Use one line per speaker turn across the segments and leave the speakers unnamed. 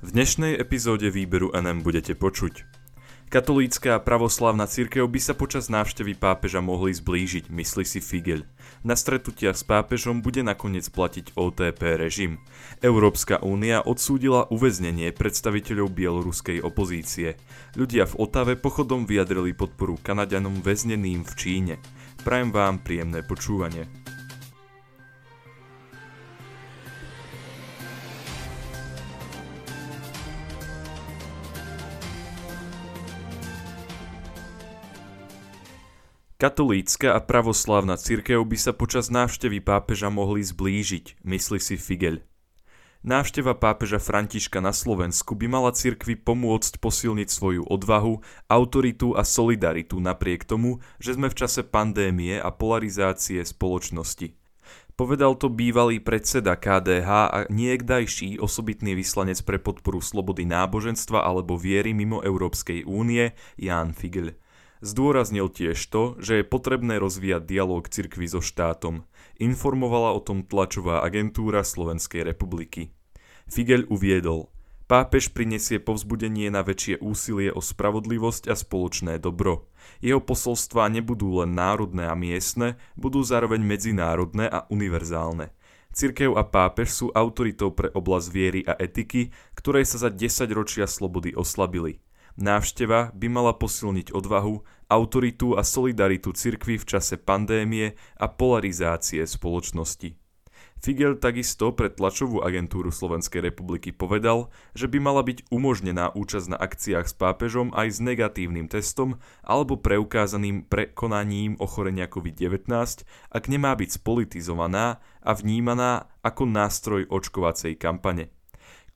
V dnešnej epizóde výberu NM budete počuť. Katolícka a pravoslavná církev by sa počas návštevy pápeža mohli zblížiť, myslí si Figel. Na stretnutiach s pápežom bude nakoniec platiť OTP režim. Európska únia odsúdila uväznenie predstaviteľov bieloruskej opozície. Ľudia v Otave pochodom vyjadrili podporu Kanadianom väzneným v Číne. Prajem vám príjemné počúvanie. Katolícka a pravoslávna cirkev by sa počas návštevy pápeža mohli zblížiť, myslí si Figel. Návšteva pápeža Františka na Slovensku by mala cirkvi pomôcť posilniť svoju odvahu, autoritu a solidaritu napriek tomu, že sme v čase pandémie a polarizácie spoločnosti. Povedal to bývalý predseda KDH a niekdajší osobitný vyslanec pre podporu slobody náboženstva alebo viery mimo Európskej únie Jan Figel. Zdôraznil tiež to, že je potrebné rozvíjať dialog cirkvy so štátom. Informovala o tom tlačová agentúra Slovenskej republiky. Figel uviedol, pápež prinesie povzbudenie na väčšie úsilie o spravodlivosť a spoločné dobro. Jeho posolstvá nebudú len národné a miestne, budú zároveň medzinárodné a univerzálne. Cirkev a pápež sú autoritou pre oblasť viery a etiky, ktoré sa za 10 ročia slobody oslabili. Návšteva by mala posilniť odvahu, autoritu a solidaritu cirkvy v čase pandémie a polarizácie spoločnosti. Figel takisto pre tlačovú agentúru Slovenskej republiky povedal, že by mala byť umožnená účasť na akciách s pápežom aj s negatívnym testom alebo preukázaným prekonaním ochorenia COVID-19, ak nemá byť spolitizovaná a vnímaná ako nástroj očkovacej kampane.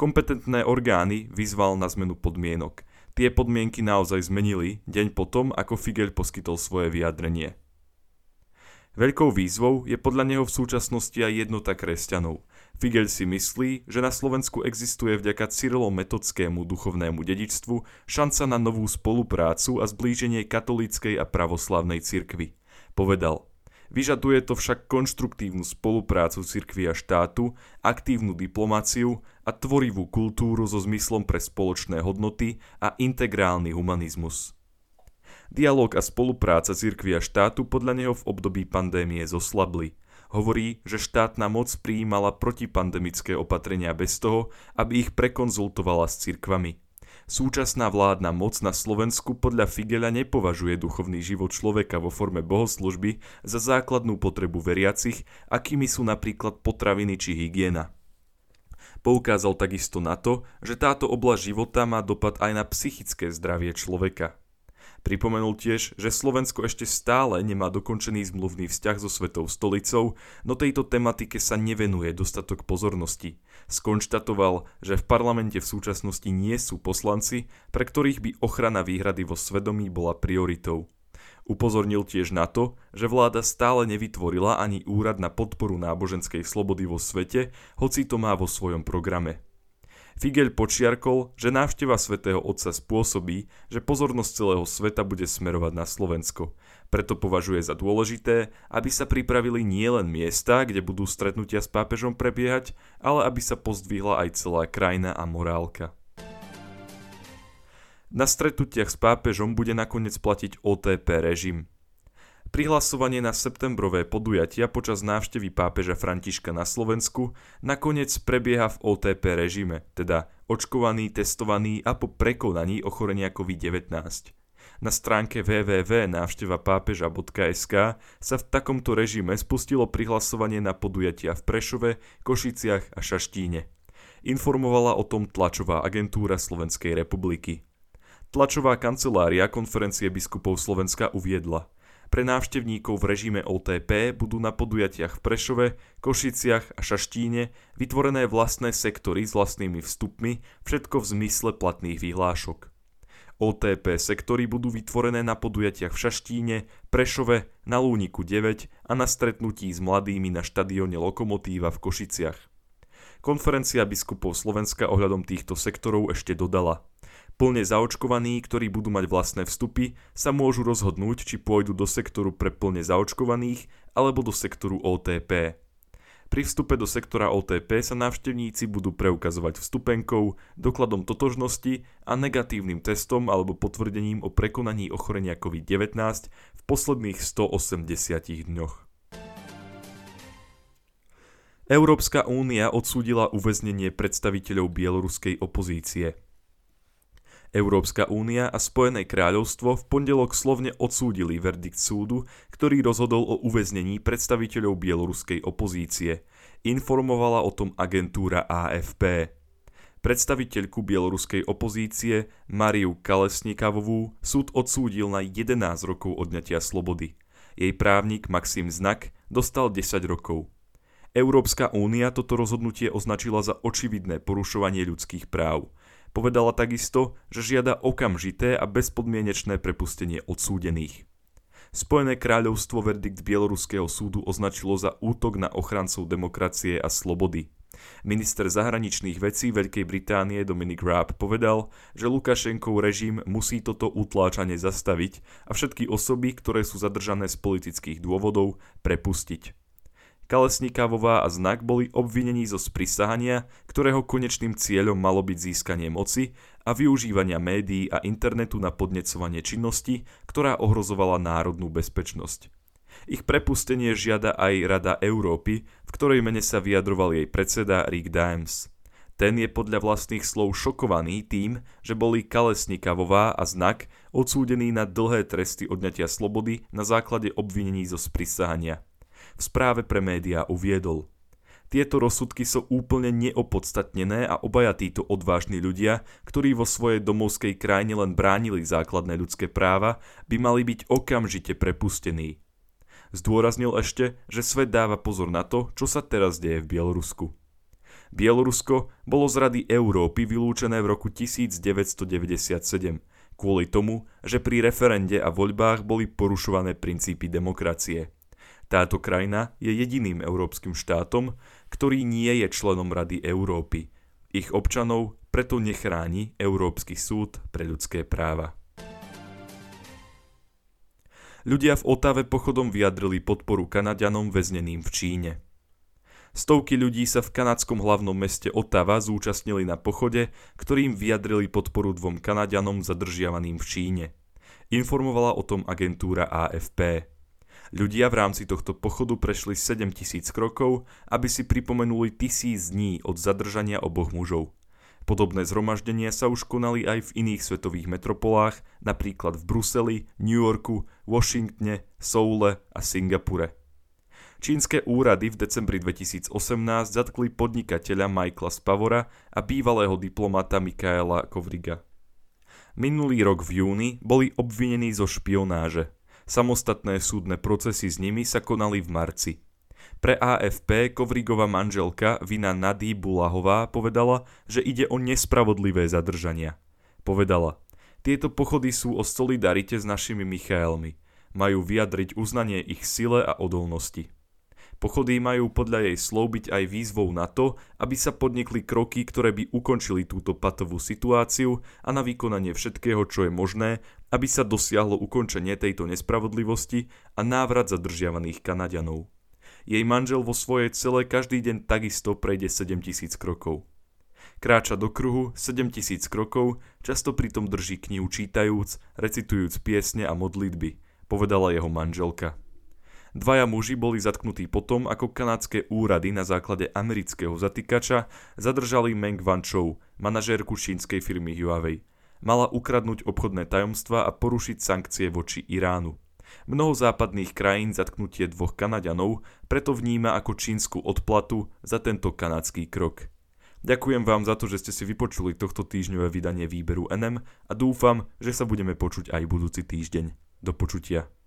Kompetentné orgány vyzval na zmenu podmienok – Tie podmienky naozaj zmenili deň potom, ako Figel poskytol svoje vyjadrenie. Veľkou výzvou je podľa neho v súčasnosti aj jednota kresťanov. Figel si myslí, že na Slovensku existuje vďaka Cyrilo-metodskému duchovnému dedičstvu šanca na novú spoluprácu a zblíženie katolíckej a pravoslavnej cirkvy. Povedal – Vyžaduje to však konštruktívnu spoluprácu cirkvi a štátu, aktívnu diplomáciu a tvorivú kultúru so zmyslom pre spoločné hodnoty a integrálny humanizmus. Dialóg a spolupráca cirkvi a štátu podľa neho v období pandémie zoslabli. Hovorí, že štátna moc prijímala protipandemické opatrenia bez toho, aby ich prekonzultovala s cirkvami. Súčasná vládna moc na Slovensku podľa Figela nepovažuje duchovný život človeka vo forme bohoslužby za základnú potrebu veriacich, akými sú napríklad potraviny či hygiena. Poukázal takisto na to, že táto oblasť života má dopad aj na psychické zdravie človeka. Pripomenul tiež, že Slovensko ešte stále nemá dokončený zmluvný vzťah so Svetou stolicou, no tejto tematike sa nevenuje dostatok pozornosti. Skonštatoval, že v parlamente v súčasnosti nie sú poslanci, pre ktorých by ochrana výhrady vo svedomí bola prioritou. Upozornil tiež na to, že vláda stále nevytvorila ani úrad na podporu náboženskej slobody vo svete, hoci to má vo svojom programe. Figel počiarkol, že návšteva svätého Otca spôsobí, že pozornosť celého sveta bude smerovať na Slovensko. Preto považuje za dôležité, aby sa pripravili nielen miesta, kde budú stretnutia s pápežom prebiehať, ale aby sa pozdvihla aj celá krajina a morálka. Na stretnutiach s pápežom bude nakoniec platiť OTP režim. Prihlasovanie na septembrové podujatia počas návštevy pápeža Františka na Slovensku nakoniec prebieha v OTP režime, teda očkovaný, testovaný a po prekonaní ochorenia COVID-19. Na stránke www.návštevapápeža.sk sa v takomto režime spustilo prihlasovanie na podujatia v Prešove, Košiciach a Šaštíne. Informovala o tom tlačová agentúra Slovenskej republiky. Tlačová kancelária konferencie biskupov Slovenska uviedla – pre návštevníkov v režime OTP budú na podujatiach v Prešove, Košiciach a Šaštíne vytvorené vlastné sektory s vlastnými vstupmi, všetko v zmysle platných vyhlášok. OTP sektory budú vytvorené na podujatiach v Šaštíne, Prešove, na Lúniku 9 a na stretnutí s mladými na štadióne Lokomotíva v Košiciach. Konferencia biskupov Slovenska ohľadom týchto sektorov ešte dodala – Plne zaočkovaní, ktorí budú mať vlastné vstupy, sa môžu rozhodnúť, či pôjdu do sektoru pre plne zaočkovaných alebo do sektoru OTP. Pri vstupe do sektora OTP sa návštevníci budú preukazovať vstupenkou, dokladom totožnosti a negatívnym testom alebo potvrdením o prekonaní ochorenia COVID-19 v posledných 180 dňoch. Európska únia odsúdila uväznenie predstaviteľov bieloruskej opozície. Európska únia a Spojené kráľovstvo v pondelok slovne odsúdili verdikt súdu, ktorý rozhodol o uväznení predstaviteľov bieloruskej opozície. Informovala o tom agentúra AFP. Predstaviteľku bieloruskej opozície Mariu Kalesnikavovú súd odsúdil na 11 rokov odňatia slobody. Jej právnik Maxim Znak dostal 10 rokov. Európska únia toto rozhodnutie označila za očividné porušovanie ľudských práv – Povedala takisto, že žiada okamžité a bezpodmienečné prepustenie odsúdených. Spojené kráľovstvo verdikt Bieloruského súdu označilo za útok na ochrancov demokracie a slobody. Minister zahraničných vecí Veľkej Británie Dominic Raab povedal, že Lukašenkov režim musí toto utláčanie zastaviť a všetky osoby, ktoré sú zadržané z politických dôvodov, prepustiť. Kalesnikávová a Znak boli obvinení zo sprisahania, ktorého konečným cieľom malo byť získanie moci a využívania médií a internetu na podnecovanie činnosti, ktorá ohrozovala národnú bezpečnosť. Ich prepustenie žiada aj Rada Európy, v ktorej mene sa vyjadroval jej predseda Rick Dimes. Ten je podľa vlastných slov šokovaný tým, že boli Kalesnikavová a Znak odsúdení na dlhé tresty odňatia slobody na základe obvinení zo sprisahania v správe pre médiá uviedol. Tieto rozsudky sú úplne neopodstatnené a obaja títo odvážni ľudia, ktorí vo svojej domovskej krajine len bránili základné ľudské práva, by mali byť okamžite prepustení. Zdôraznil ešte, že svet dáva pozor na to, čo sa teraz deje v Bielorusku. Bielorusko bolo z Rady Európy vylúčené v roku 1997 kvôli tomu, že pri referende a voľbách boli porušované princípy demokracie. Táto krajina je jediným európskym štátom, ktorý nie je členom Rady Európy. Ich občanov preto nechráni Európsky súd pre ľudské práva. Ľudia v Otave pochodom vyjadrili podporu Kanadianom väzneným v Číne. Stovky ľudí sa v kanadskom hlavnom meste Otava zúčastnili na pochode, ktorým vyjadrili podporu dvom Kanadianom zadržiavaným v Číne. Informovala o tom agentúra AFP. Ľudia v rámci tohto pochodu prešli 7000 krokov, aby si pripomenuli tisíc dní od zadržania oboch mužov. Podobné zhromaždenia sa už konali aj v iných svetových metropolách, napríklad v Bruseli, New Yorku, Washingtone, Soule a Singapure. Čínske úrady v decembri 2018 zatkli podnikateľa Michaela Spavora a bývalého diplomata Mikaela Kovriga. Minulý rok v júni boli obvinení zo špionáže. Samostatné súdne procesy s nimi sa konali v marci. Pre AFP Kovrigova manželka Vina Nady Bulahová povedala, že ide o nespravodlivé zadržania. Povedala, tieto pochody sú o solidarite s našimi Michaelmi. Majú vyjadriť uznanie ich sile a odolnosti. Pochody majú podľa jej slov byť aj výzvou na to, aby sa podnikli kroky, ktoré by ukončili túto patovú situáciu a na vykonanie všetkého, čo je možné, aby sa dosiahlo ukončenie tejto nespravodlivosti a návrat zadržiavaných Kanadianov. Jej manžel vo svojej cele každý deň takisto prejde 7000 krokov. Kráča do kruhu 7000 krokov, často pritom drží knihu čítajúc, recitujúc piesne a modlitby, povedala jeho manželka. Dvaja muži boli zatknutí potom, ako kanadské úrady na základe amerického zatýkača zadržali Meng Wanzhou, manažérku čínskej firmy Huawei. Mala ukradnúť obchodné tajomstva a porušiť sankcie voči Iránu. Mnoho západných krajín zatknutie dvoch Kanaďanov preto vníma ako čínsku odplatu za tento kanadský krok. Ďakujem vám za to, že ste si vypočuli tohto týždňové vydanie výberu NM a dúfam, že sa budeme počuť aj budúci týždeň. Do počutia.